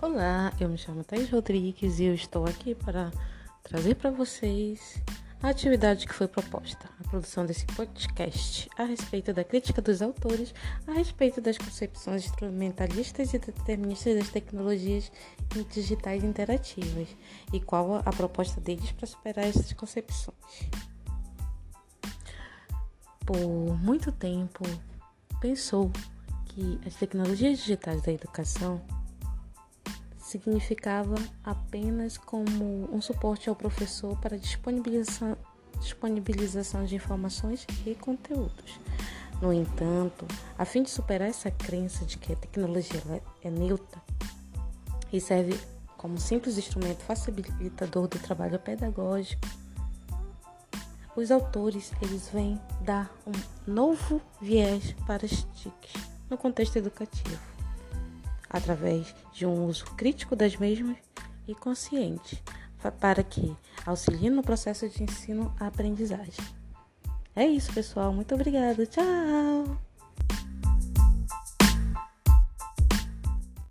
Olá, eu me chamo Thais Rodrigues e eu estou aqui para trazer para vocês a atividade que foi proposta, a produção desse podcast a respeito da crítica dos autores, a respeito das concepções instrumentalistas e deterministas das tecnologias digitais interativas e qual a proposta deles para superar essas concepções. Por muito tempo, pensou que as tecnologias digitais da educação significava apenas como um suporte ao professor para disponibilização, disponibilização de informações e conteúdos. No entanto, a fim de superar essa crença de que a tecnologia é neutra e serve como simples instrumento facilitador do trabalho pedagógico, os autores eles vêm dar um novo viés para as TICs no contexto educativo através de um uso crítico das mesmas e consciente, para que auxiliem no processo de ensino-aprendizagem. É isso, pessoal. Muito obrigada. Tchau!